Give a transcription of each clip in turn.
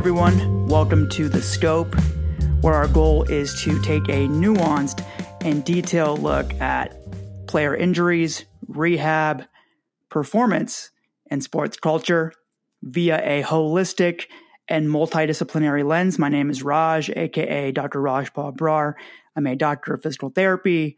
everyone. Welcome to The Scope, where our goal is to take a nuanced and detailed look at player injuries, rehab, performance, and sports culture via a holistic and multidisciplinary lens. My name is Raj, aka Dr. Rajpal Brar. I'm a doctor of physical therapy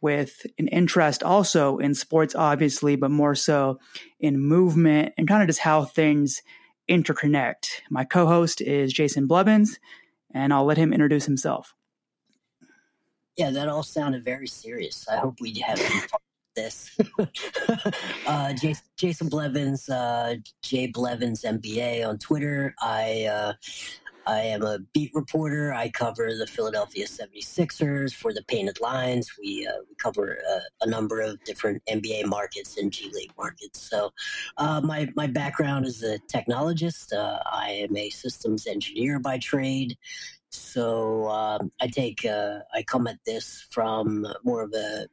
with an interest also in sports, obviously, but more so in movement and kind of just how things interconnect. My co host is Jason Blevins, and I'll let him introduce himself. Yeah, that all sounded very serious. I hope we have this. uh, Jason, Jason Blevins, uh, Jay Blevins MBA on Twitter. I uh, I am a beat reporter. I cover the Philadelphia 76ers for the Painted Lines. We, uh, we cover uh, a number of different NBA markets and G League markets. So, uh, my, my background is a technologist. Uh, I am a systems engineer by trade. So, um, I take, uh, I come at this from more of a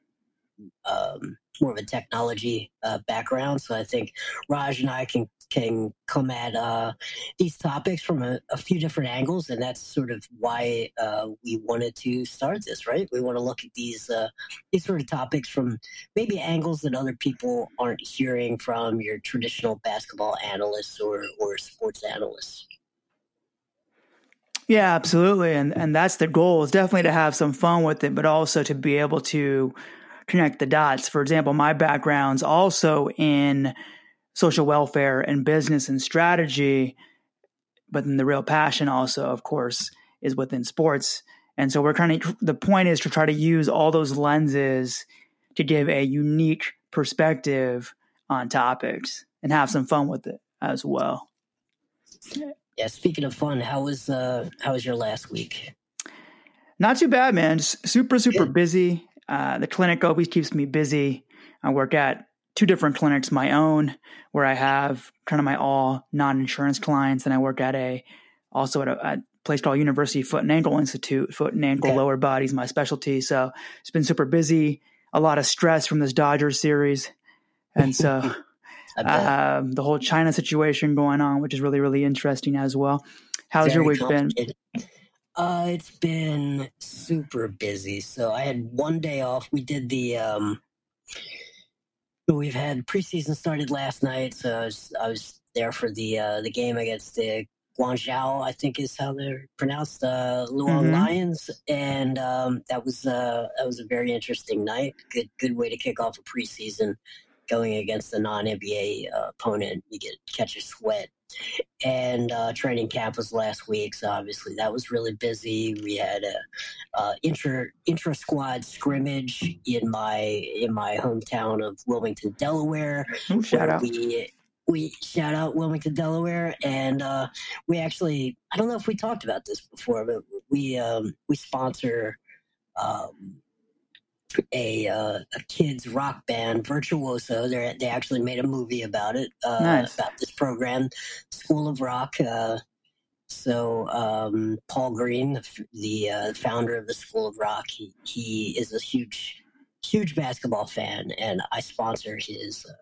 um, more of a technology uh, background. So I think Raj and I can can come at uh, these topics from a, a, few different angles, and that's sort of why uh, we wanted to start this. Right? We want to look at these uh, these sort of topics from maybe angles that other people aren't hearing from your traditional basketball analysts or or sports analysts. Yeah, absolutely, and and that's the goal is definitely to have some fun with it, but also to be able to connect the dots. For example, my background's also in social welfare and business and strategy, but then the real passion also, of course, is within sports. And so we're kind of the point is to try to use all those lenses to give a unique perspective on topics and have some fun with it as well. Yeah, speaking of fun, how was uh how was your last week? Not too bad, man. Just super super busy. Uh, the clinic always keeps me busy. I work at two different clinics, my own, where I have kind of my all non-insurance clients, and I work at a also at a, a place called University Foot and Ankle Institute. Foot and ankle, okay. lower bodies, my specialty. So it's been super busy. A lot of stress from this Dodgers series, and so um, the whole China situation going on, which is really really interesting as well. How's Very your week been? Uh, it's been super busy. So I had one day off. We did the um, we've had preseason started last night, so I was, I was there for the uh, the game against the Guangzhou, I think is how they're pronounced, uh, Loong mm-hmm. Lions, and um, that was uh, that was a very interesting night. Good good way to kick off a preseason, going against a non NBA uh, opponent. You get catch a sweat and uh, training camp was last week, so obviously that was really busy. We had a uh, intra intra squad scrimmage in my in my hometown of Wilmington, Delaware. Shout out! We, we shout out Wilmington, Delaware, and uh, we actually I don't know if we talked about this before, but we um, we sponsor um, a uh, a kids rock band, Virtuoso. They they actually made a movie about it, uh, nice. about this program, School of Rock. Uh, so um, Paul Green, the, the uh, founder of the School of Rock, he, he is a huge huge basketball fan, and I sponsor his uh,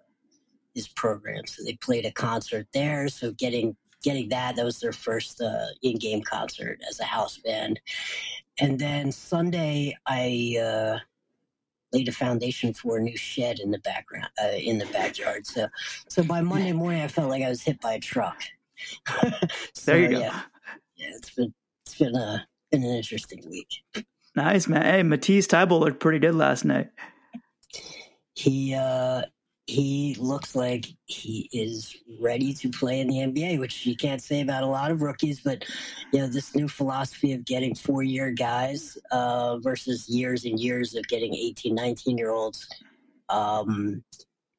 his program. So they played a concert there. So getting getting that that was their first uh, in-game concert as a house band and then sunday i laid a foundation for a new shed in the background uh, in the backyard. So so by Monday morning, I felt like I was hit by a truck. so, there you go. Yeah, yeah, it's been it's been a uh, been an interesting week. Nice man. Hey, Matisse Thybulle looked pretty good last night. He uh he looks like he is ready to play in the NBA, which you can't say about a lot of rookies. But you know, this new philosophy of getting four-year guys uh, versus years and years of getting 18, 19 year olds, um,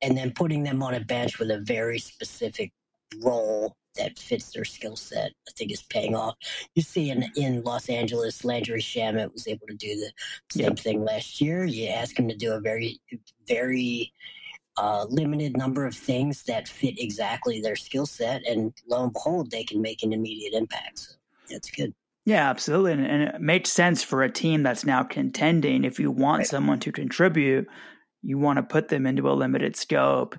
and then putting them on a bench with a very specific role that fits their skill set, I think is paying off. You see in in Los Angeles, Landry Shamet was able to do the same yep. thing last year. You ask him to do a very, very a limited number of things that fit exactly their skill set, and lo and behold, they can make an immediate impact. So that's good. Yeah, absolutely, and, and, it makes sense for a team that's now contending. If you want right. someone to contribute, you want to put them into a limited scope,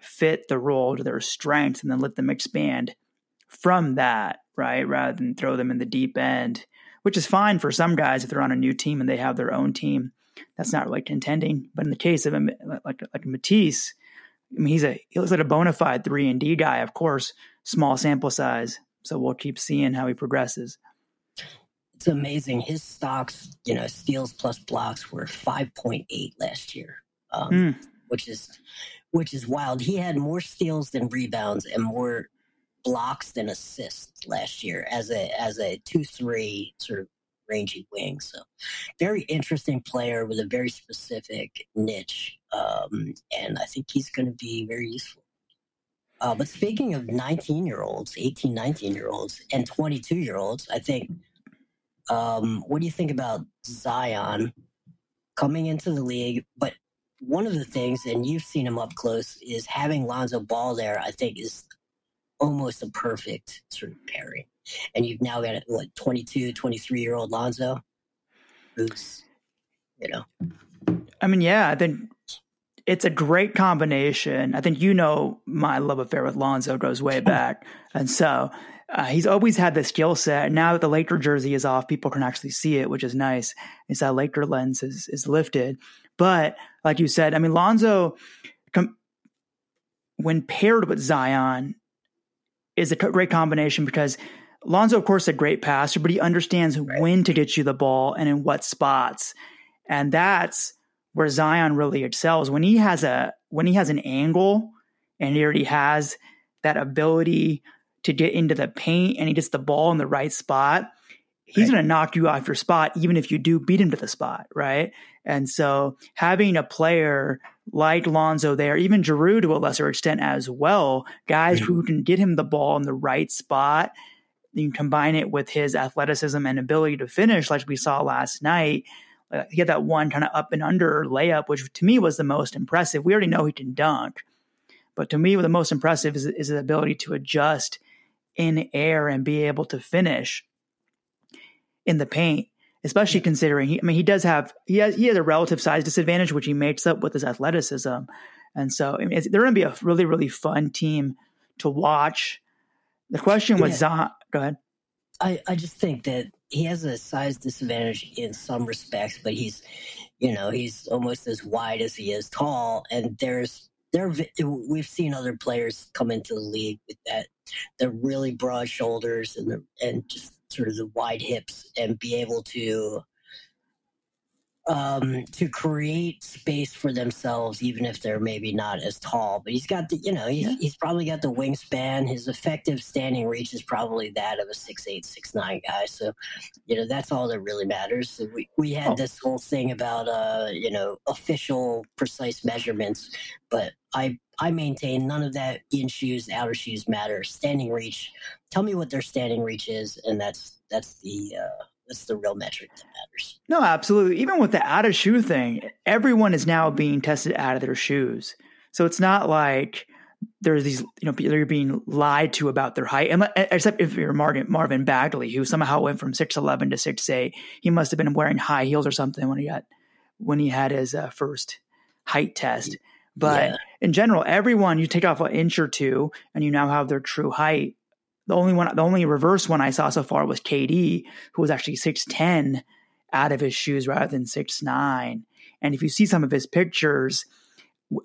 fit the role to their strengths, and then let them expand from that, right? Rather than throw them in the deep end, which is fine for some guys if they're on a new team and they have their own team. That's not really contending. But in the case of him, like like Matisse, I mean, he's a he looks like a bona fide three and D guy. Of course, small sample size, so we'll keep seeing how he progresses. It's amazing. His stocks, you know, steals plus blocks were five point eight last year, um, mm. which is which is wild. He had more steals than rebounds and more blocks than assists last year as a as a two three sort of rangy wing. So very interesting player with a very specific niche. Um, and I think he's going to be very useful. Uh, but speaking of 19 year olds, 18, 19 year olds, and 22 year olds, I think, um, what do you think about Zion coming into the league? But one of the things, and you've seen him up close, is having Lonzo Ball there, I think, is almost a perfect sort of pairing. And you've now got a what 22, 23 year old Lonzo, who's you know. I mean, yeah, I think it's a great combination. I think you know my love affair with Lonzo goes way back, and so uh, he's always had the skill set. Now that the Laker jersey is off, people can actually see it, which is nice. It's that Laker lens is is lifted. But like you said, I mean, Lonzo, com- when paired with Zion, is a great combination because Lonzo, of course, a great passer, but he understands right. when to get you the ball and in what spots. And that's where Zion really excels. When he has a when he has an angle and he already has that ability to get into the paint and he gets the ball in the right spot, he's right. going to knock you off your spot, even if you do beat him to the spot, right? And so having a player like Lonzo there, even Jrue to a lesser extent as well, guys mm-hmm. who can get him the ball in the right spot, you combine it with his athleticism and ability to finish, like we saw last night. Uh, he had that one kind of up and under layup, which to me was the most impressive. We already know he can dunk, but to me, the most impressive is, is his ability to adjust in air and be able to finish in the paint, especially considering he, I mean, he does have he has he has a relative size disadvantage, which he makes up with his athleticism, and so I mean, they're going to be a really really fun team to watch. The question was yeah. go ahead. I I just think that he has a size disadvantage in some respects, but he's you know he's almost as wide as he is tall, and there's there we've seen other players come into the league with that the really broad shoulders and the and just sort of the wide hips and be able to um, to create space for themselves, even if they're maybe not as tall. But he's got the, you know, he's, he's probably got the wingspan. His effective standing reach is probably that of a six eight, six nine guy. So, you know, that's all that really matters. we we had oh. this whole thing about, uh, you know, official precise measurements, but I I maintain none of that in shoes, outer shoes matter. Standing reach. Tell me what their standing reach is, and that's that's the uh, that's the real metric that matters. No, absolutely. Even with the out of shoe thing, everyone is now being tested out of their shoes. So it's not like there's these, you know, they're being lied to about their height. and Except if you're Marvin, Marvin Bagley, who somehow went from six eleven to six eight. He must have been wearing high heels or something when he got when he had his uh, first height test. But yeah. in general, everyone you take off an inch or two, and you now have their true height. The only one, the only reverse one I saw so far was KD, who was actually six ten out of his shoes rather than six nine. And if you see some of his pictures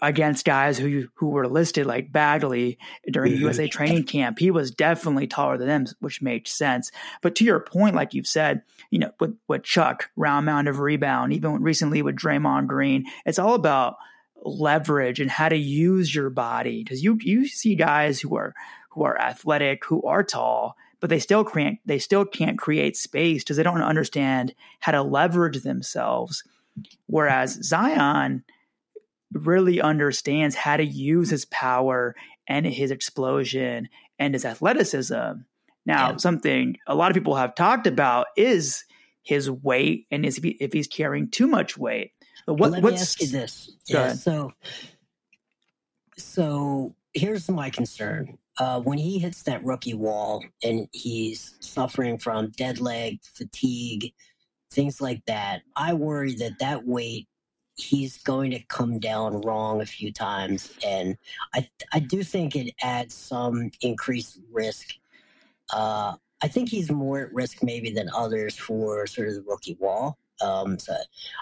against guys who who were listed like Bagley during mm-hmm. USA training camp, he was definitely taller than them, which makes sense. But to your point, like you've said, you know, with with Chuck, round mound of rebound, even recently with Draymond Green, it's all about leverage and how to use your body because you you see guys who are who are athletic, who are tall, but they still can't they still can't create space because they don't understand how to leverage themselves. Whereas Zion really understands how to use his power and his explosion and his athleticism. Now, yeah. something a lot of people have talked about is his weight and is if he's carrying too much weight. What, Let me ask you this. Yeah, so, so here's my concern uh, when he hits that rookie wall and he's suffering from dead leg, fatigue, things like that, I worry that that weight he's going to come down wrong a few times, and I I do think it adds some increased risk Uh, I think he's more at risk maybe than others for sort of the rookie wall. Um, so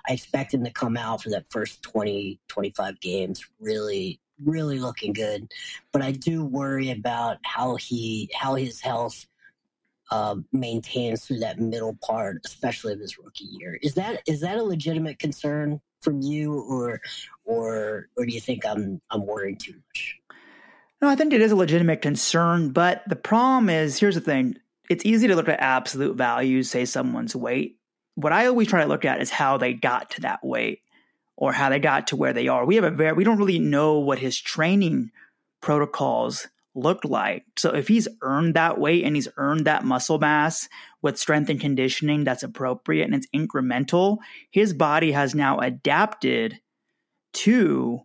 I expect him to come out for that first 20, 25 games really, really looking good. But I do worry about how he, how his health uh, maintains through that middle part, especially of his rookie year. Is that is that a legitimate concern from you, or or or do you think I'm I'm worrying too much? No, I think it is a legitimate concern, but the problem is here's the thing. It's easy to look at absolute values, say someone's weight. What I always try to look at is how they got to that weight or how they got to where they are. We have a very we don't really know what his training protocols looked like. So if he's earned that weight and he's earned that muscle mass with strength and conditioning that's appropriate and it's incremental, his body has now adapted to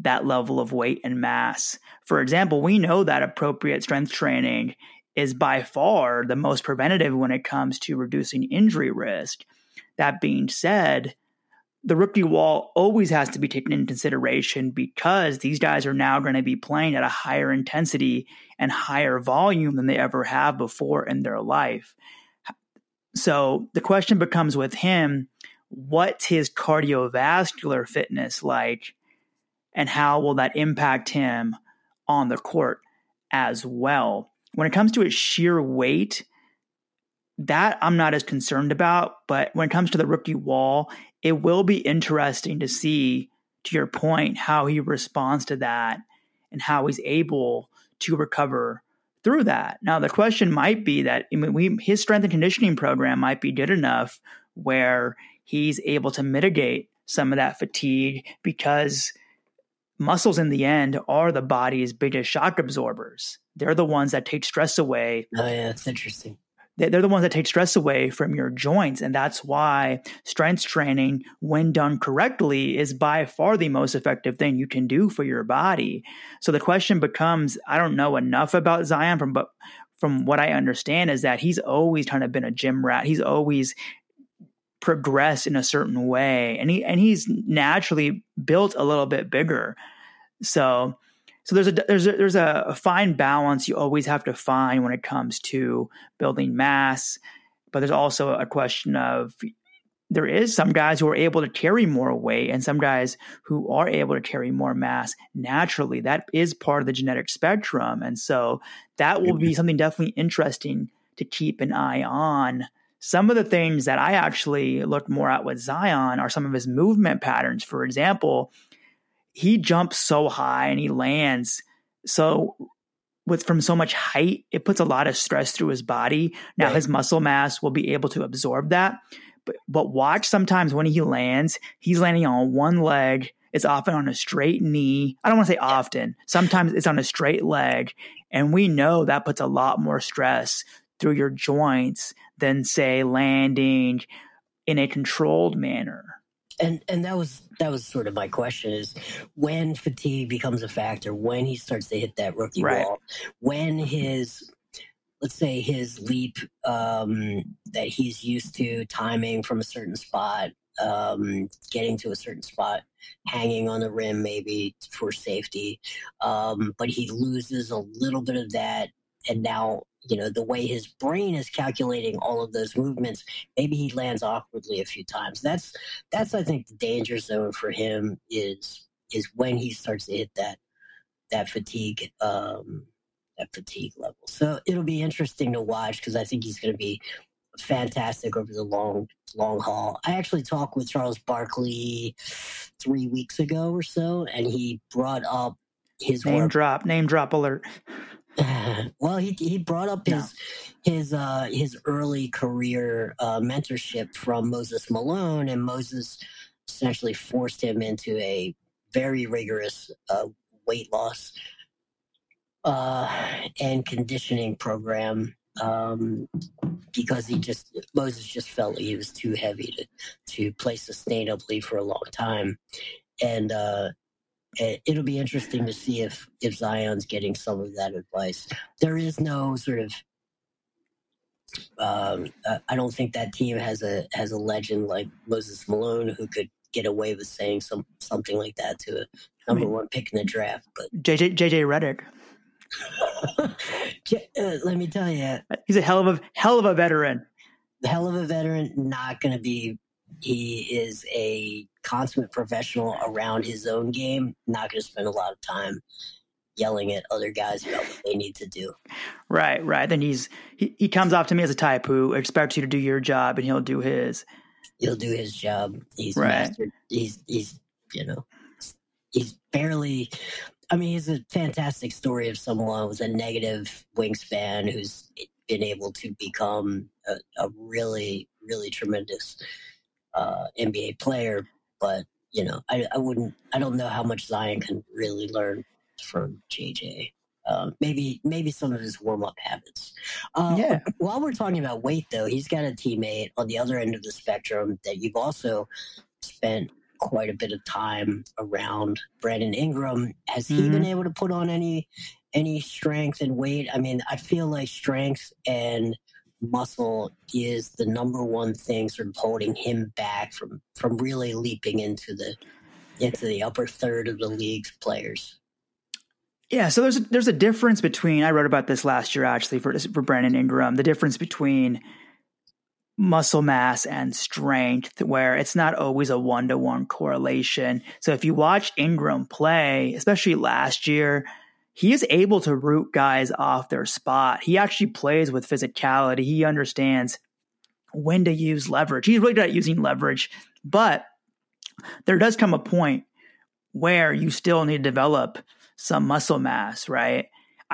that level of weight and mass. For example, we know that appropriate strength training is by far the most preventative when it comes to reducing injury risk. That being said, the rookie wall always has to be taken into consideration because these guys are now going to be playing at a higher intensity and higher volume than they ever have before in their life. So the question becomes with him what's his cardiovascular fitness like, and how will that impact him on the court as well? When it comes to his sheer weight, that I'm not as concerned about. But when it comes to the rookie wall, it will be interesting to see, to your point, how he responds to that and how he's able to recover through that. Now, the question might be that I mean, we, his strength and conditioning program might be good enough where he's able to mitigate some of that fatigue because muscles in the end are the body's biggest shock absorbers. They're the ones that take stress away. Oh, yeah, that's interesting they're the ones that take stress away from your joints. And that's why strength training, when done correctly, is by far the most effective thing you can do for your body. So the question becomes I don't know enough about Zion from, but from what I understand is that he's always kind of been a gym rat. He's always progressed in a certain way and he and he's naturally built a little bit bigger. So so there's a there's a, there's a fine balance you always have to find when it comes to building mass, but there's also a question of there is some guys who are able to carry more weight and some guys who are able to carry more mass naturally. That is part of the genetic spectrum, and so that will be something definitely interesting to keep an eye on. Some of the things that I actually looked more at with Zion are some of his movement patterns. For example, he jumps so high and he lands so with from so much height, it puts a lot of stress through his body. Now right. his muscle mass will be able to absorb that. But but watch sometimes when he lands, he's landing on one leg. It's often on a straight knee. I don't want to say often. Sometimes it's on a straight leg. And we know that puts a lot more stress through your joints than say landing in a controlled manner and and that was that was sort of my question is when fatigue becomes a factor when he starts to hit that rookie right. wall when his let's say his leap um, that he's used to timing from a certain spot um, getting to a certain spot hanging on the rim maybe for safety um, but he loses a little bit of that and now you know the way his brain is calculating all of those movements maybe he lands awkwardly a few times. That's that's i think the danger zone for him is is when he starts to hit that that fatigue um that fatigue level. So it'll be interesting to watch because i think he's going to be fantastic over the long long haul. I actually talked with charles barkley three weeks ago or so and he brought up his name work. drop name drop alert well, he he brought up his no. his uh, his early career uh, mentorship from Moses Malone, and Moses essentially forced him into a very rigorous uh, weight loss uh, and conditioning program um, because he just Moses just felt he was too heavy to to play sustainably for a long time, and uh, it'll be interesting to see if if Zion's getting some of that advice. There is no sort of um, uh, I don't think that team has a has a legend like Moses Malone who could get away with saying some something like that to a number I mean, one pick in the draft. But JJ JJ Redick. uh, let me tell you, he's a hell of a hell of a veteran. Hell of a veteran. Not going to be. He is a consummate professional around his own game. Not going to spend a lot of time yelling at other guys about what they need to do. Right, right. Then he's he, he comes off to me as a type who expects you to do your job and he'll do his. He'll do his job. He's right. mastered. He's he's you know he's barely I mean, he's a fantastic story of someone with a negative wingspan who's been able to become a, a really, really tremendous uh, NBA player. But you know, I, I wouldn't, I don't know how much Zion can really learn from JJ. Um, maybe maybe some of his warm up habits. Uh, yeah. While we're talking about weight, though, he's got a teammate on the other end of the spectrum that you've also spent quite a bit of time around Brandon Ingram. Has he mm-hmm. been able to put on any any strength and weight? I mean, I feel like strength and muscle is the number one thing sort of holding him back from from really leaping into the into the upper third of the league's players. Yeah, so there's a, there's a difference between I wrote about this last year actually for for Brandon Ingram. The difference between muscle mass and strength where it's not always a one to one correlation. So if you watch Ingram play, especially last year, he is able to root guys off their spot. He actually plays with physicality. He understands when to use leverage. He's really good at using leverage, but there does come a point where you still need to develop some muscle mass, right?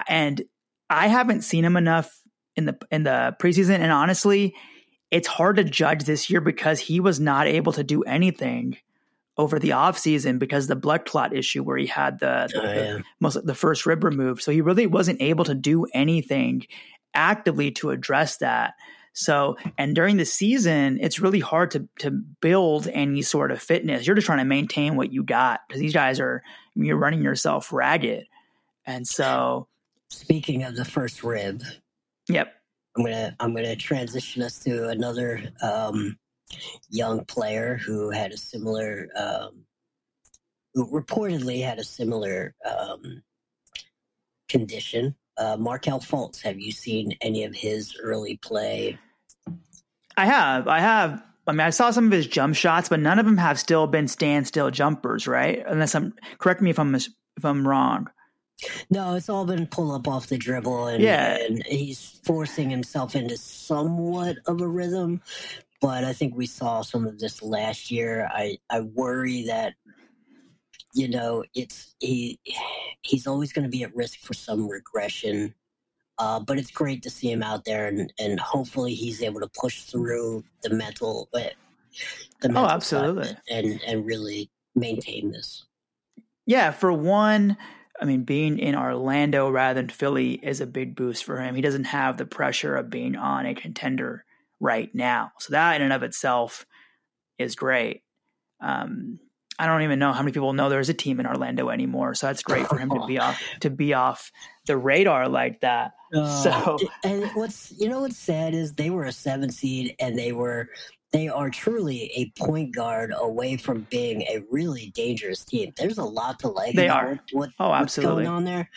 And I haven't seen him enough in the in the preseason and honestly, it's hard to judge this year because he was not able to do anything over the offseason because the blood clot issue where he had the, oh, yeah. the most the first rib removed. So he really wasn't able to do anything actively to address that. So, and during the season, it's really hard to to build any sort of fitness. You're just trying to maintain what you got because these guys are you're running yourself ragged. And so, speaking of the first rib, yep, I'm gonna I'm gonna transition us to another um, young player who had a similar, um, who reportedly had a similar um, condition. Uh, Markelle Fultz, have you seen any of his early play? I have. I have. I mean, I saw some of his jump shots, but none of them have still been standstill jumpers, right? Unless I'm correct me if I'm if I'm wrong. No, it's all been pull up off the dribble, and, yeah. and he's forcing himself into somewhat of a rhythm. But I think we saw some of this last year. I, I worry that you know it's he he's always going to be at risk for some regression. Uh, but it's great to see him out there, and, and hopefully he's able to push through the mental, uh, the oh, mental oh, absolutely, and and really maintain this. Yeah, for one, I mean, being in Orlando rather than Philly is a big boost for him. He doesn't have the pressure of being on a contender right now. So that in and of itself is great. Um, I don't even know how many people know there's a team in Orlando anymore. So that's great for him to be off to be off the radar like that. Uh, so and what's you know what's sad is they were a seven seed and they were they are truly a point guard away from being a really dangerous team. There's a lot to like. They are. What, oh, absolutely. What's going on there?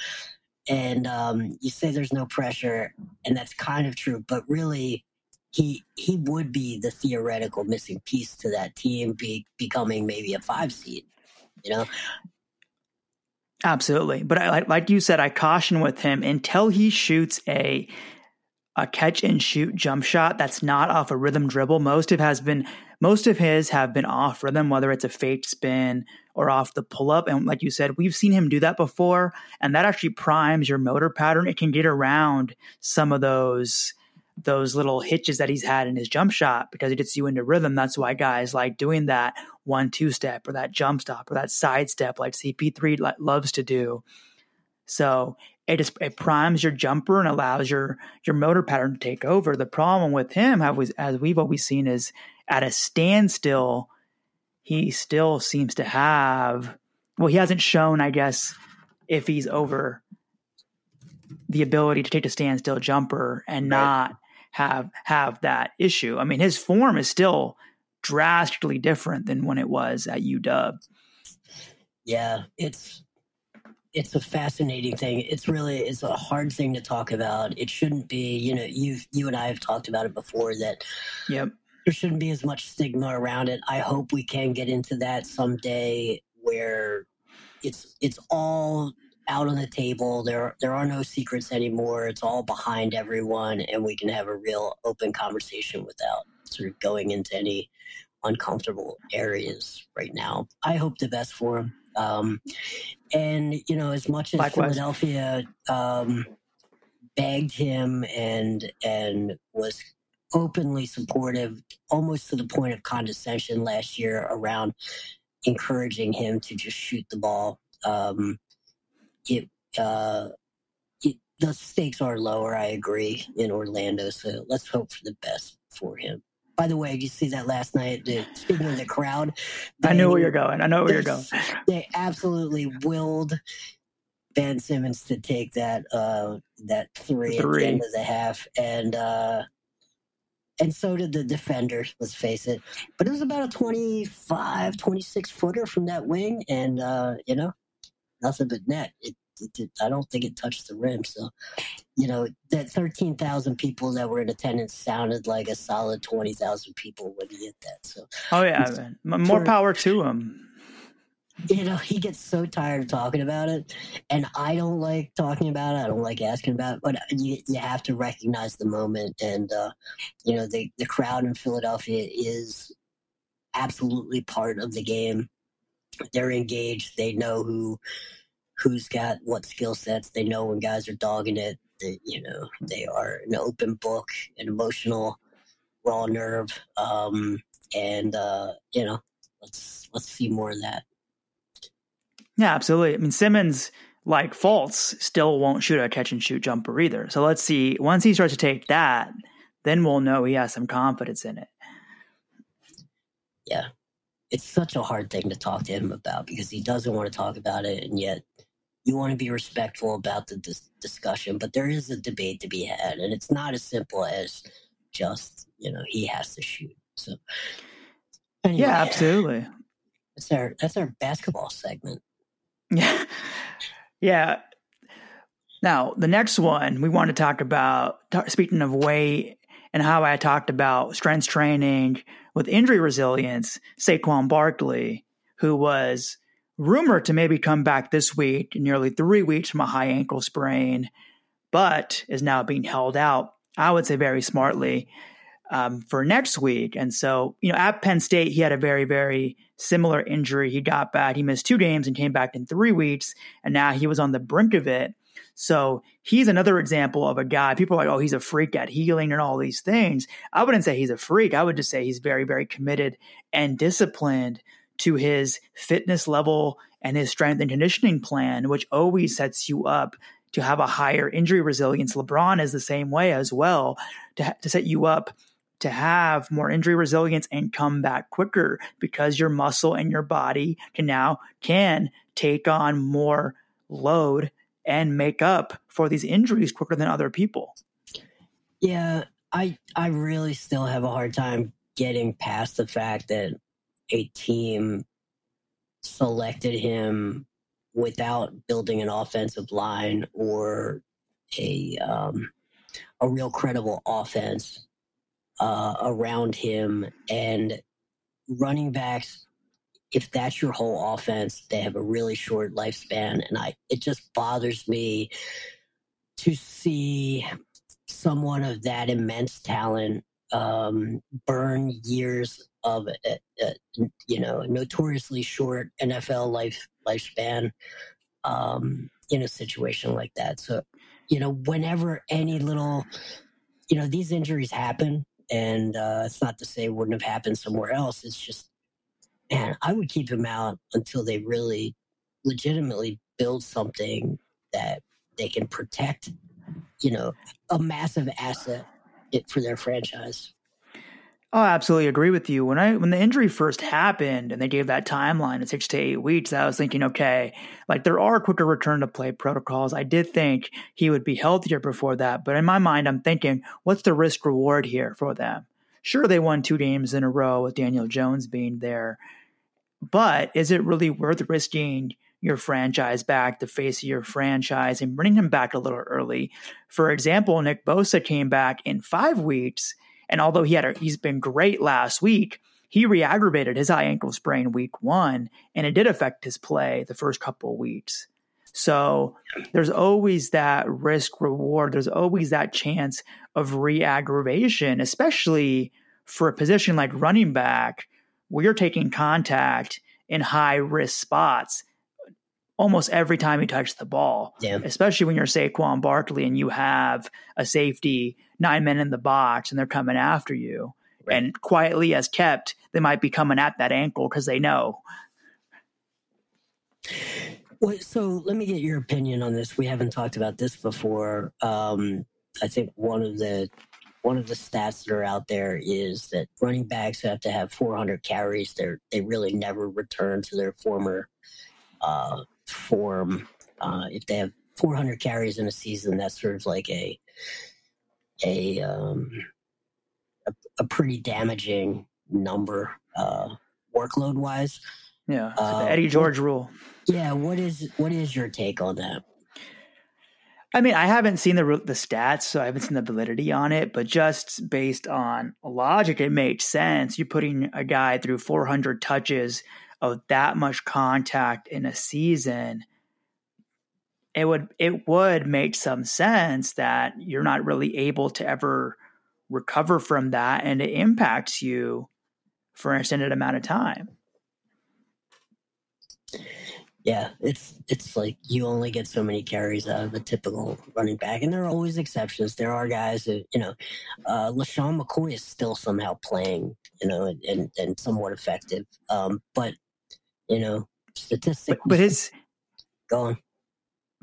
And um, you say there's no pressure, and that's kind of true. But really, he he would be the theoretical missing piece to that team, be becoming maybe a five seed. You know. Absolutely, but I, like you said, I caution with him until he shoots a a catch and shoot jump shot that's not off a rhythm dribble. Most of has been most of his have been off rhythm, whether it's a fake spin or off the pull up. And like you said, we've seen him do that before, and that actually primes your motor pattern. It can get around some of those those little hitches that he's had in his jump shot because it gets you into rhythm. That's why guys like doing that one two step or that jump stop or that side step like CP3 loves to do. So it just it primes your jumper and allows your your motor pattern to take over. The problem with him, have we, as we've always seen, is at a standstill, he still seems to have. Well, he hasn't shown, I guess, if he's over the ability to take a standstill jumper and right. not have have that issue. I mean, his form is still drastically different than when it was at UW. Yeah, it's it's a fascinating thing. It's really it's a hard thing to talk about. It shouldn't be. You know, you you and I have talked about it before that. Yep. There shouldn't be as much stigma around it. I hope we can get into that someday, where it's it's all out on the table. There there are no secrets anymore. It's all behind everyone, and we can have a real open conversation without sort of going into any uncomfortable areas right now. I hope the best for him. Um, and you know, as much as Likewise. Philadelphia um, begged him and and was openly supportive, almost to the point of condescension last year around encouraging him to just shoot the ball. Um, it, uh, it, the stakes are lower. I agree in Orlando, so let's hope for the best for him. By the way, did you see that last night? The, speaking of the crowd, they, I know where you're going. I know where you're going. They absolutely willed Ben Simmons to take that uh, that three, three, at the end of the half, and uh, and so did the defender. Let's face it, but it was about a 25, 26 footer from that wing, and uh, you know, nothing but net. It, it, I don't think it touched the rim. So, you know, that 13,000 people that were in attendance sounded like a solid 20,000 people when he hit that. So, oh, yeah, more for, power to him. You know, he gets so tired of talking about it. And I don't like talking about it. I don't like asking about it. But you, you have to recognize the moment. And, uh, you know, the, the crowd in Philadelphia is absolutely part of the game. They're engaged. They know who who's got what skill sets. They know when guys are dogging it. They, you know, they are an open book, an emotional, raw nerve, um, and uh, you know, let's let's see more of that. Yeah, absolutely. I mean, Simmons, like Fultz, still won't shoot a catch and shoot jumper either. So let's see. Once he starts to take that, then we'll know he has some confidence in it. Yeah, it's such a hard thing to talk to him about because he doesn't want to talk about it, and yet you want to be respectful about the dis- discussion, but there is a debate to be had, and it's not as simple as just you know he has to shoot. So anyway, yeah, absolutely. That's our that's our basketball segment. Yeah, yeah. Now the next one we want to talk about. Speaking of weight and how I talked about strength training with injury resilience, Saquon Barkley, who was rumored to maybe come back this week, nearly three weeks from a high ankle sprain, but is now being held out, I would say very smartly, um, for next week. And so, you know, at Penn State, he had a very, very similar injury. He got back, he missed two games and came back in three weeks, and now he was on the brink of it. So he's another example of a guy. People are like, oh, he's a freak at healing and all these things. I wouldn't say he's a freak. I would just say he's very, very committed and disciplined to his fitness level and his strength and conditioning plan, which always sets you up to have a higher injury resilience. LeBron is the same way as well to, to set you up to have more injury resilience and come back quicker because your muscle and your body can now can take on more load and make up for these injuries quicker than other people. Yeah, I I really still have a hard time getting past the fact that a team selected him without building an offensive line or a um, a real credible offense uh, around him and running backs if that's your whole offense they have a really short lifespan and i it just bothers me to see someone of that immense talent um, burn years of a, a, you know notoriously short NFL life lifespan um, in a situation like that. So you know whenever any little you know these injuries happen, and uh, it's not to say it wouldn't have happened somewhere else. It's just man, I would keep him out until they really legitimately build something that they can protect. You know, a massive asset for their franchise. Oh, I absolutely agree with you. When I when the injury first happened and they gave that timeline of six to eight weeks, I was thinking, okay, like there are quicker return to play protocols. I did think he would be healthier before that, but in my mind, I'm thinking, what's the risk reward here for them? Sure, they won two games in a row with Daniel Jones being there, but is it really worth risking your franchise back, the face of your franchise, and bring him back a little early. For example, Nick Bosa came back in five weeks, and although he had a, he's been great last week, he re-aggravated his high ankle sprain week one, and it did affect his play the first couple of weeks. So there's always that risk reward. There's always that chance of re-aggravation, especially for a position like running back, you're taking contact in high risk spots almost every time you touch the ball. Yeah. Especially when you're Saquon Barkley and you have a safety, nine men in the box, and they're coming after you. Right. And quietly as kept, they might be coming at that ankle because they know. Well, so let me get your opinion on this. We haven't talked about this before. Um, I think one of the one of the stats that are out there is that running backs have to have 400 carries. They they really never return to their former uh, form. Uh, if they have 400 carries in a season, that's sort of like a a um, a, a pretty damaging number uh, workload wise. Yeah, so the uh, Eddie George rule. Yeah, what is what is your take on that? I mean, I haven't seen the the stats, so I haven't seen the validity on it. But just based on logic, it makes sense. You're putting a guy through 400 touches of that much contact in a season. It would it would make some sense that you're not really able to ever recover from that, and it impacts you for an extended amount of time. Yeah, it's it's like you only get so many carries out of a typical running back, and there are always exceptions. There are guys that you know, uh, LeSean McCoy is still somehow playing, you know, and and, and somewhat effective. Um, but you know, statistically, but, but his going.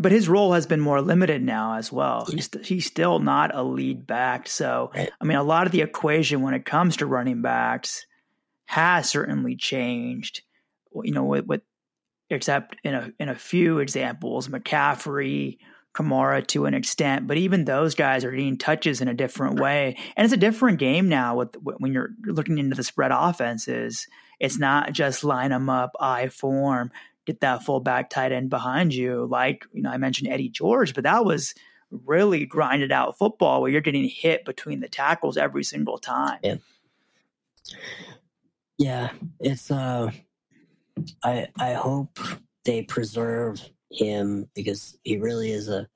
But his role has been more limited now as well. He's he's still not a lead back, so right. I mean, a lot of the equation when it comes to running backs has certainly changed. You know, with, with except in a in a few examples, McCaffrey, Kamara to an extent, but even those guys are getting touches in a different way, and it's a different game now. With when you're looking into the spread offenses, it's not just line them up, I form, get that fullback tight end behind you. Like you know, I mentioned Eddie George, but that was really grinded out football where you're getting hit between the tackles every single time. Yeah, yeah it's uh I I hope they preserve him because he really is a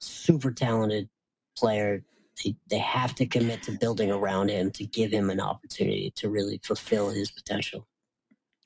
super talented player. They, they have to commit to building around him to give him an opportunity to really fulfill his potential.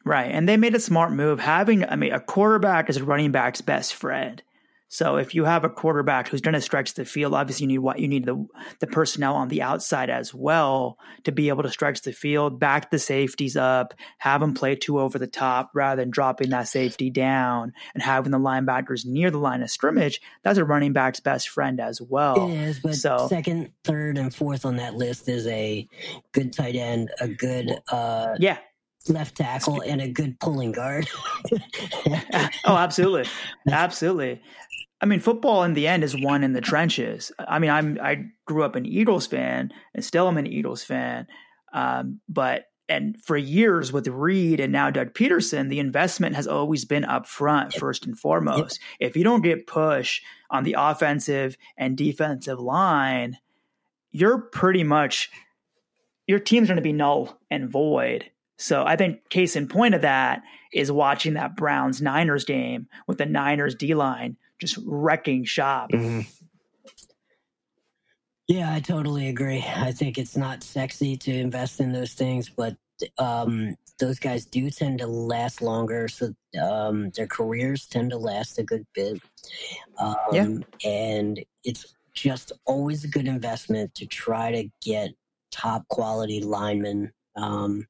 Right. And they made a smart move. Having, I mean, a quarterback is a running back's best friend. So if you have a quarterback who's going to stretch the field, obviously you need what you need the the personnel on the outside as well to be able to stretch the field, back the safeties up, have them play two over the top rather than dropping that safety down and having the linebackers near the line of scrimmage. That's a running back's best friend as well. It is, but so, second, third, and fourth on that list is a good tight end, a good uh, yeah left tackle and a good pulling guard. oh, absolutely, absolutely. I mean, football in the end is won in the trenches. I mean, I'm I grew up an Eagles fan and still I'm an Eagles fan. Um, but and for years with Reid and now Doug Pederson, the investment has always been up front first and foremost. If you don't get push on the offensive and defensive line, you're pretty much your team's going to be null and void. So I think case in point of that is watching that Browns Niners game with the Niners D line just wrecking shop. Mm-hmm. Yeah, I totally agree. I think it's not sexy to invest in those things, but um, those guys do tend to last longer. So um, their careers tend to last a good bit. Um, yeah. And it's just always a good investment to try to get top quality linemen. Um,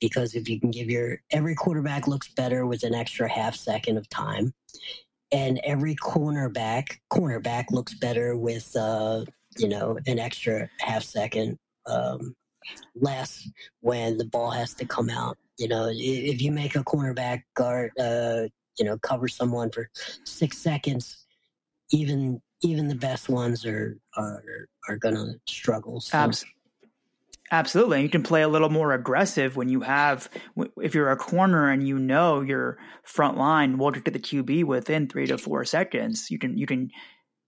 because if you can give your every quarterback looks better with an extra half second of time and every cornerback cornerback looks better with uh, you know an extra half second um, less when the ball has to come out. You know, if you make a cornerback guard, uh, you know, cover someone for six seconds, even even the best ones are are are gonna struggle. So. Absolutely. You can play a little more aggressive when you have, if you're a corner and you know your front line will get to the QB within three to four seconds. You can, you can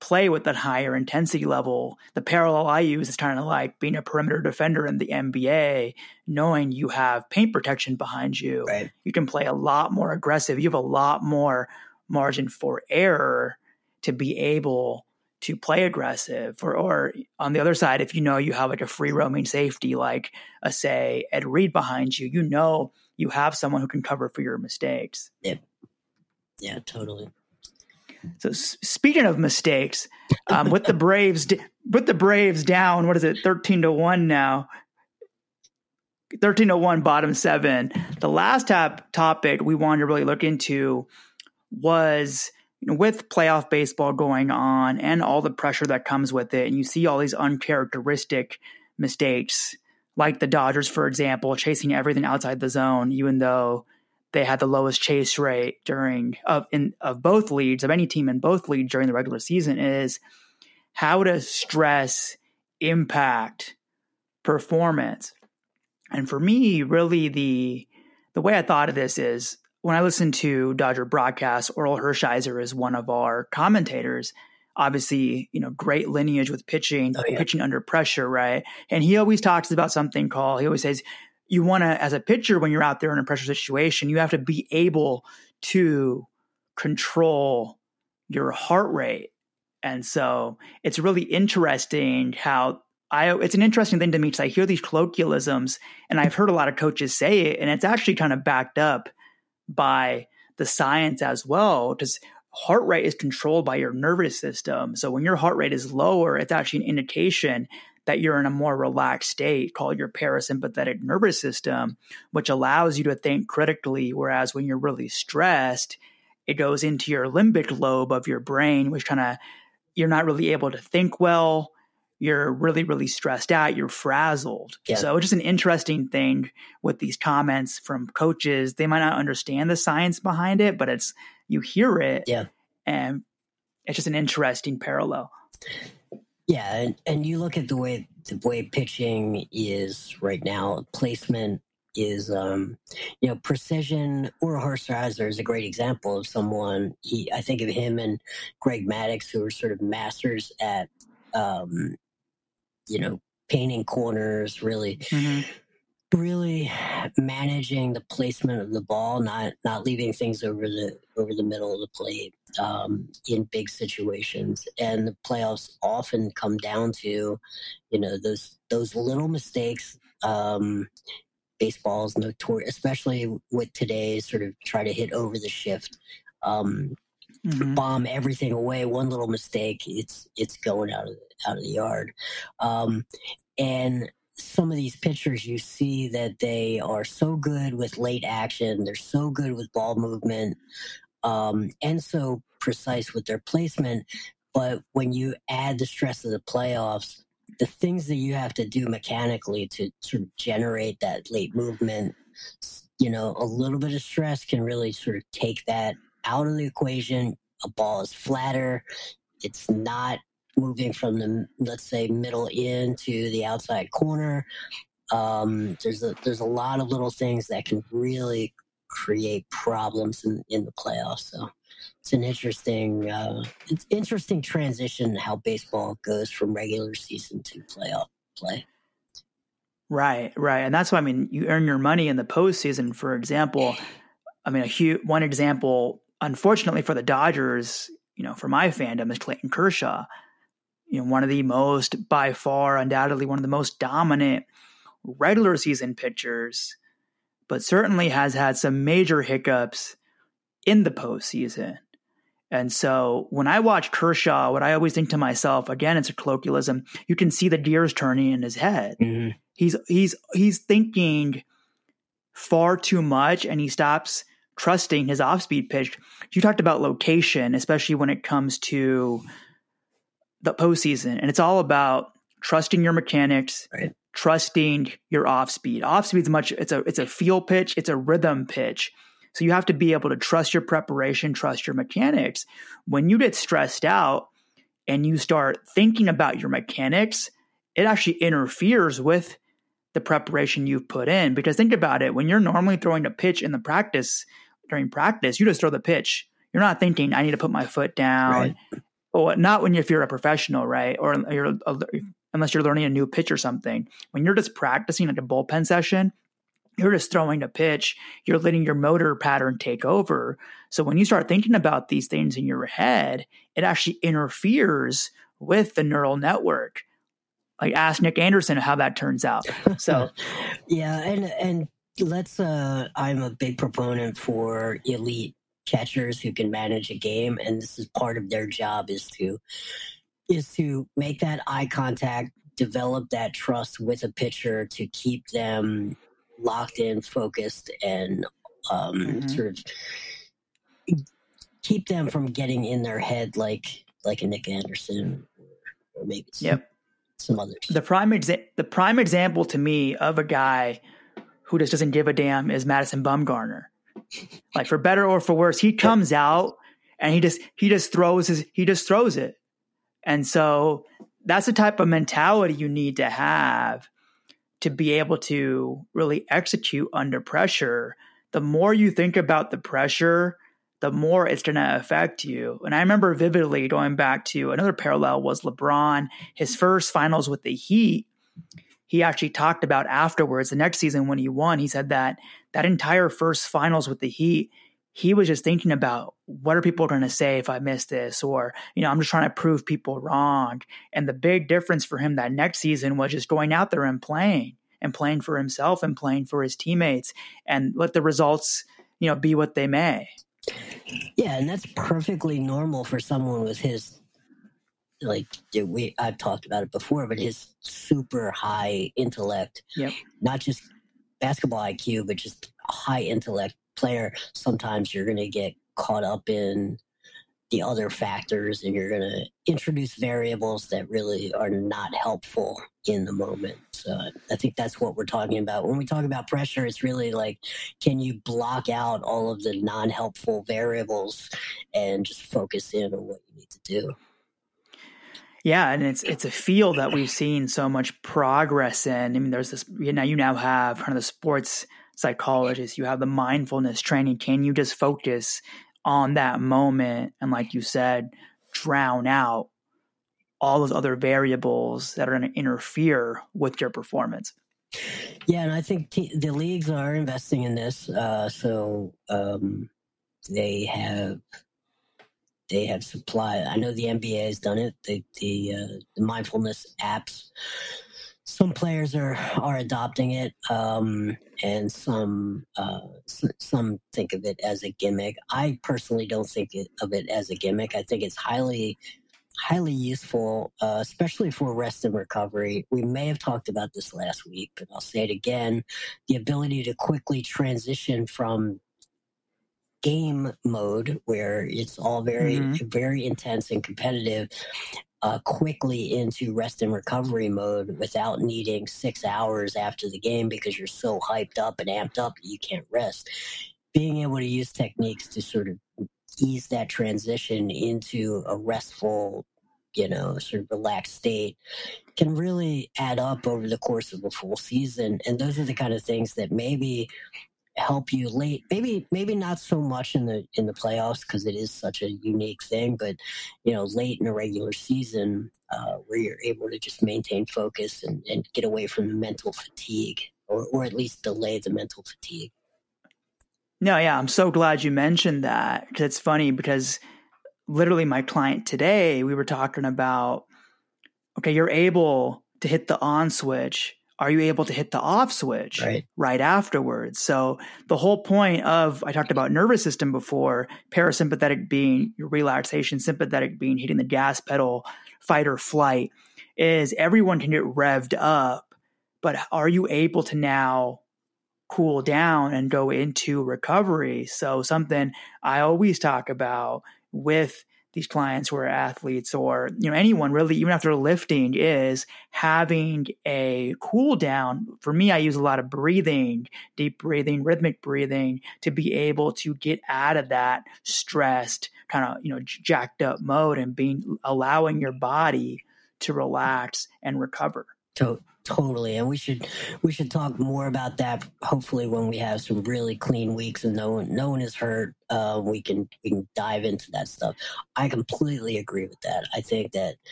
play with that higher intensity level. The parallel I use is kind of like being a perimeter defender in the NBA, knowing you have paint protection behind you. Right. You can play a lot more aggressive. You have a lot more margin for error to be able to play aggressive or, or on the other side if you know you have like a free roaming safety like a say ed reed behind you you know you have someone who can cover for your mistakes yep yeah totally so speaking of mistakes, um, with the Braves, with the Braves down, what is it, thirteen to one now? Thirteen to one, bottom seven. The last tap topic we wanted to really look into was with playoff baseball going on and all the pressure that comes with it, and you see all these uncharacteristic mistakes, like the Dodgers, for example, chasing everything outside the zone, even though they had the lowest chase rate during of in of both leagues of any team in both leagues during the regular season is how does stress impact performance? And for me really the the way i thought of this is when i listen to dodger broadcasts, orel hershiser is one of our commentators obviously you know great lineage with pitching oh, yeah. pitching under pressure right and he always talks about something called he always says you want to, as a pitcher, when you're out there in a pressure situation, you have to be able to control your heart rate. And so it's really interesting how I, it's an interesting thing to me because I hear these colloquialisms and I've heard a lot of coaches say it, and it's actually kind of backed up by the science as well. Because heart rate is controlled by your nervous system. So when your heart rate is lower, it's actually an indication that you're in a more relaxed state called your parasympathetic nervous system, which allows you to think critically. Whereas when you're really stressed, it goes into your limbic lobe of your brain, which kind of you're not really able to think well. You're really, really stressed out. You're frazzled. Yeah. So it's just an interesting thing with these comments from coaches. They might not understand the science behind it, but it's you hear it. Yeah. And it's just an interesting parallel. Yeah, and, and you look at the way the way pitching is right now, placement is um you know precision Orel Hershiser is a great example of someone he I think of him and Greg Maddux who are sort of masters at um you know painting corners really mm-hmm really managing the placement of the ball, not not leaving things over the over the middle of the plate um, in big situations. And the playoffs often come down to, you know, those those little mistakes. Um, baseball is notorious, especially with today's sort of try to hit over the shift. Um, mm-hmm. bomb everything away. One little mistake, it's it's going out of out of the yard. Um, and some of these pitchers, you see that they are so good with late action. They're so good with ball movement, um, and so precise with their placement. But when you add the stress of the playoffs, the things that you have to do mechanically to sort of generate that late movement, you know, a little bit of stress can really sort of take that out of the equation. A ball is flatter. It's not moving from the let's say middle in to the outside corner. Um, there's a there's a lot of little things that can really create problems in, in the playoffs. So it's an interesting uh, it's interesting transition how baseball goes from regular season to playoff play. Right, right, and that's why I mean you earn your money in the postseason. For example, I mean a huge one example. Unfortunately for the Dodgers, you know, for my fandom is Clayton Kershaw you know, one of the most, by far, undoubtedly one of the most dominant regular season pitchers, but certainly has had some major hiccups in the postseason. And so when I watch Kershaw, what I always think to myself, again, it's a colloquialism, you can see the gears turning in his head. Mm-hmm. He's he's he's thinking far too much and he stops trusting his off-speed pitch. You talked about location, especially when it comes to the postseason, and it's all about trusting your mechanics, right. trusting your off speed. Off speed is much. It's a it's a feel pitch. It's a rhythm pitch. So you have to be able to trust your preparation, trust your mechanics. When you get stressed out and you start thinking about your mechanics, it actually interferes with the preparation you've put in. Because think about it, when you're normally throwing a pitch in the practice during practice, you just throw the pitch. You're not thinking I need to put my foot down. Right. Well, not when if you're a professional, right? Or you're unless you're learning a new pitch or something. When you're just practicing like a bullpen session, you're just throwing a pitch, you're letting your motor pattern take over. So when you start thinking about these things in your head, it actually interferes with the neural network. Like ask Nick Anderson how that turns out. So yeah, and and let's uh I'm a big proponent for elite catchers who can manage a game and this is part of their job is to is to make that eye contact, develop that trust with a pitcher to keep them locked in, focused, and um, mm-hmm. sort of keep them from getting in their head like like a Nick Anderson or, maybe some, yep. some others. The prime exa- the prime example to me of a guy who just doesn't give a damn is Madison Bumgarner. like for better or for worse, he comes out and he just he just throws his he just throws it. And so that's the type of mentality you need to have to be able to really execute under pressure. The more you think about the pressure, the more it's going to affect you. And I remember vividly going back to another parallel was LeBron, his first finals with the Heat. He actually talked about afterwards, the next season when he won, he said that that entire first finals with the Heat, he was just thinking about what are people going to say if I miss this? Or, you know, I'm just trying to prove people wrong. And the big difference for him that next season was just going out there and playing and playing for himself and playing for his teammates and let the results, you know, be what they may. Yeah, and that's perfectly normal for someone with his like we I've talked about it before, but his super high intellect. Yep. Not just basketball IQ, but just high intellect player, sometimes you're going to get caught up in the other factors and you're going to introduce variables that really are not helpful in the moment. So I think that's what we're talking about. When we talk about pressure, it's really like, can you block out all of the non helpful variables and just focus in on what you need to do? Yeah, and it's it's a field that we've seen so much progress in. I mean, there's this you know you now have kind of the sports psychologist, you have the mindfulness training. Can you just focus on that moment and, like you said, drown out all those other variables that are going to interfere with your performance? Yeah, and I think t- the leagues are investing in this. Uh, so um, they have they have supply. I know the NBA has done it. The the, uh, the mindfulness apps some players are are adopting it, um, and some uh, some think of it as a gimmick. I personally don't think of it as a gimmick. I think it's highly highly useful, uh, especially for rest and recovery. We may have talked about this last week, but I'll say it again: the ability to quickly transition from game mode where it's all very mm-hmm. very intense and competitive uh, quickly into rest and recovery mode without needing six hours after the game because you're so hyped up and amped up you can't rest. Being able to use techniques to sort of ease that transition into a restful, you know, sort of relaxed state can really add up over the course of a full season. And those are the kind of things that maybe help you late maybe maybe not so much in the in the playoffs because it is such a unique thing but you know late in a regular season uh, where you're able to just maintain focus and, and get away from the mental fatigue or, or at least delay the mental fatigue. No yeah i'm so glad you mentioned that because it's funny because literally my client today we were talking about okay you're able to hit the on switch are you able to hit the off switch right. right afterwards? So the whole point of I talked about nervous system before, parasympathetic being your relaxation, sympathetic being hitting the gas pedal, fight or flight, is everyone can get revved up, but are you able to now cool down and go into recovery? So something I always talk about with these clients who are athletes or you know anyone really even after lifting is having a cool down. For me i use a lot of breathing deep breathing rhythmic breathing to be able to get out of that stressed kind of you know jacked up mode and being allowing your body to relax and recover. To- totally and we should we should talk more about that hopefully when we have some really clean weeks and no one no one is hurt uh, we can we can dive into that stuff. I completely agree with that. I think that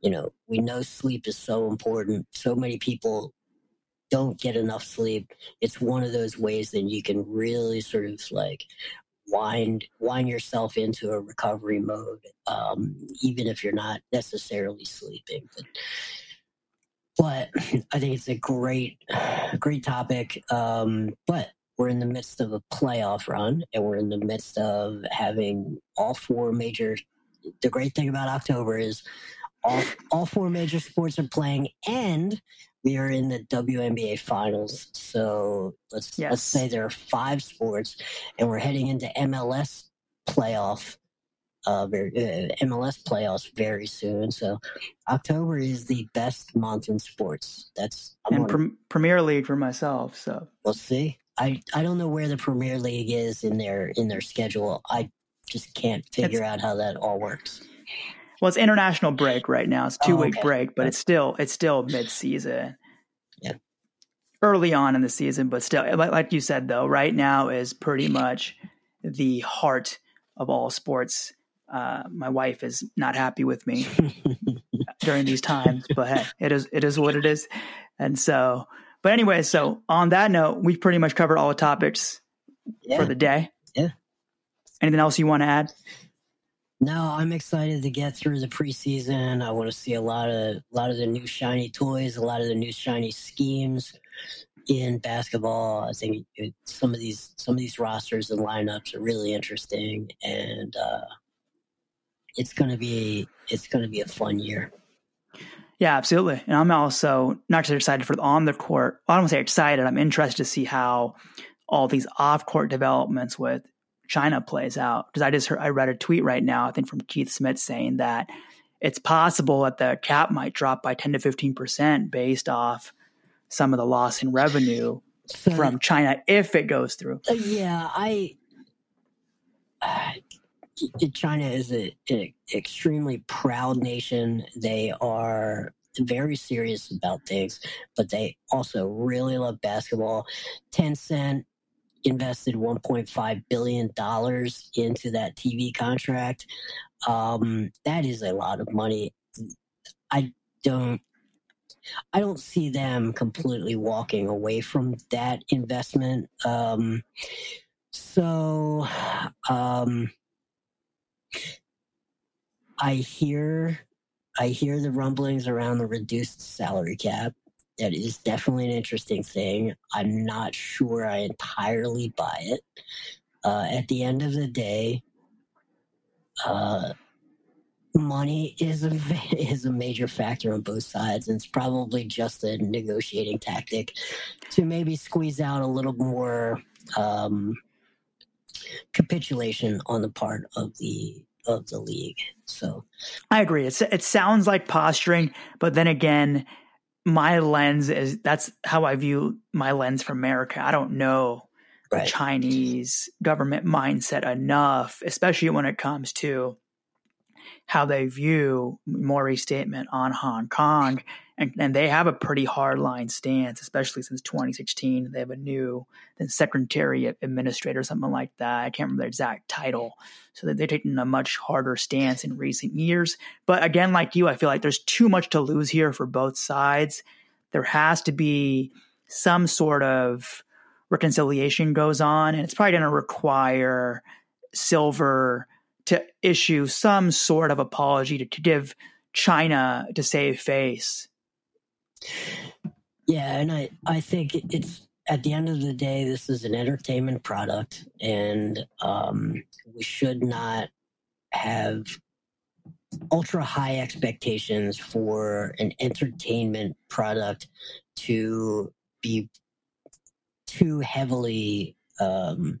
you know we know sleep is so important. So many people don't get enough sleep. It's one of those ways that you can really sort of like wind wind yourself into a recovery mode um, even if you're not necessarily sleeping but but I think it's a great, great topic. Um, but we're in the midst of a playoff run, and we're in the midst of having all four major. The great thing about October is all all four major sports are playing, and we are in the WNBA finals. So let's yes. let's say there are five sports, and we're heading into MLS playoff uh, very, uh, MLS playoffs very soon. So October is the best month in sports. That's I'm and pre- Premier League for myself. So we'll see. I, I don't know where the Premier League is in their in their schedule. I just can't figure it's, out how that all works. Well, it's international break right now. It's two oh, week okay. break, but it's still it's still mid season. Yeah. Early on in the season, but still, like you said, though, right now is pretty much the heart of all sports uh, my wife is not happy with me during these times, but hey, it is it is what it is. And so, but anyway, so on that note, we've pretty much covered all the topics yeah. for the day. Yeah. Anything else you want to add? No, I'm excited to get through the preseason. I want to see a lot of a lot of the new shiny toys, a lot of the new shiny schemes in basketball. I think it, some of these some of these rosters and lineups are really interesting, and uh, it's going to be it's going to be a fun year. Yeah, absolutely. And I'm also not just excited for the on the court. Well, I don't want to say excited. I'm interested to see how all these off court developments with China plays out. Because I just heard, I read a tweet right now, I think from Keith Smith saying that it's possible that the cap might drop by 10 to 15 percent based off some of the loss in revenue so, from China if it goes through. Uh, yeah, I. Uh, China is an extremely proud nation. They are very serious about things, but they also really love basketball. Tencent invested 1.5 billion dollars into that TV contract. Um, that is a lot of money. I don't. I don't see them completely walking away from that investment. Um, so, um, I hear I hear the rumblings around the reduced salary cap. That is definitely an interesting thing. I'm not sure I entirely buy it. Uh, at the end of the day, uh, money is a is a major factor on both sides, and it's probably just a negotiating tactic to maybe squeeze out a little more um, capitulation on the part of the of the league. So I agree. It's it sounds like posturing, but then again, my lens is that's how I view my lens for America. I don't know right. the Chinese government mindset enough, especially when it comes to how they view Morey's statement on Hong Kong and, and they have a pretty hardline stance, especially since 2016. They have a new secretary administrator, something like that. I can't remember the exact title. So they're taking a much harder stance in recent years. But again, like you, I feel like there's too much to lose here for both sides. There has to be some sort of reconciliation goes on, and it's probably going to require Silver to issue some sort of apology to, to give China to save face. Yeah, and I, I think it's at the end of the day, this is an entertainment product, and um, we should not have ultra high expectations for an entertainment product to be too heavily um,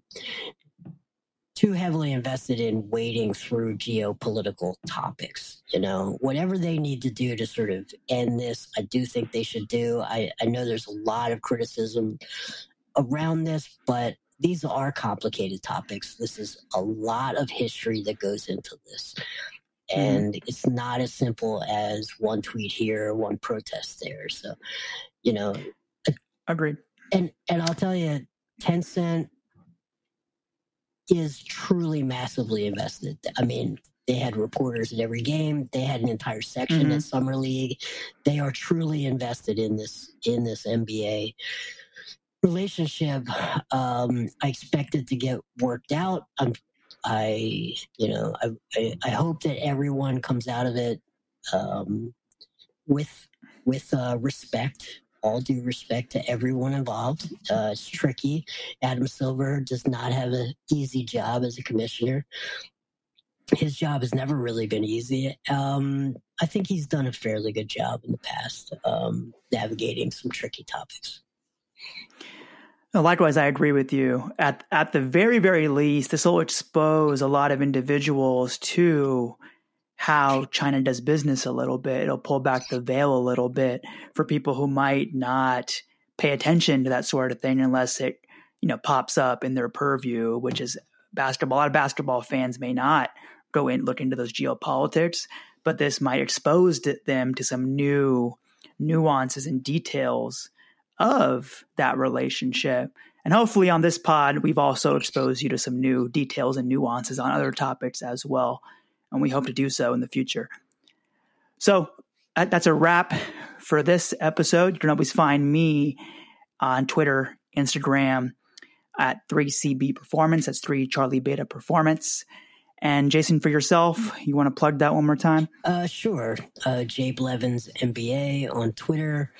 too heavily invested in wading through geopolitical topics. You know, whatever they need to do to sort of end this, I do think they should do. I, I know there's a lot of criticism around this, but these are complicated topics. This is a lot of history that goes into this. Mm-hmm. And mm. it's not as simple as one tweet here, one protest there. So, You know, agreed. And and I'll tell you, Tencent is truly massively invested. I mean, they had reporters at every game. They had an entire section mm-hmm. at Summer League. They are truly invested in this in this NBA relationship. Um, I expect it to get worked out. I'm, I, you know, I, I, I hope that everyone comes out of it um, with with uh, respect all due respect to everyone involved. Uh, it's tricky. Adam Silver does not have an easy job as a commissioner his job has never really been easy. Um, I think he's done a fairly good job in the past um, navigating some tricky topics. Likewise, I agree with you. At at the very very least, this will expose a lot of individuals to how China does business a little bit. It'll pull back the veil a little bit for people who might not pay attention to that sort of thing unless it you know pops up in their purview, which is basketball. A lot of basketball fans may not go in look into those geopolitics, but this might expose them to some new nuances and details of that relationship. And hopefully, on this pod, we've also exposed you to some new details and nuances on other topics as well. And we hope to do so in the future. So that's a wrap for this episode. You can always find me on Twitter, Instagram at 3CB Performance. That's 3 Charlie Beta Performance. And Jason, for yourself, you want to plug that one more time? Uh, sure. Uh, Jay Blevins NBA on Twitter.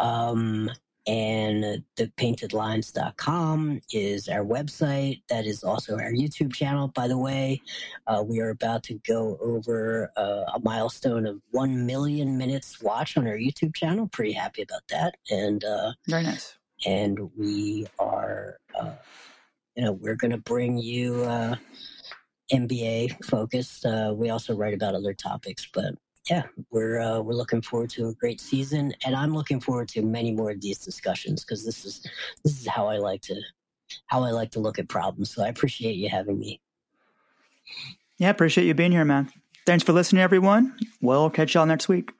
Um, and thepaintedlines.com is our website. That is also our YouTube channel, by the way. Uh, we are about to go over uh, a milestone of 1 million minutes watch on our YouTube channel. Pretty happy about that. And uh, very nice. And we are, uh, you know, we're going to bring you uh, NBA focused. Uh, we also write about other topics, but yeah, we're uh, we're looking forward to a great season, and I'm looking forward to many more of these discussions because this is this is how I like to how I like to look at problems. So I appreciate you having me. Yeah, appreciate you being here, man. Thanks for listening, everyone. We'll catch y'all next week.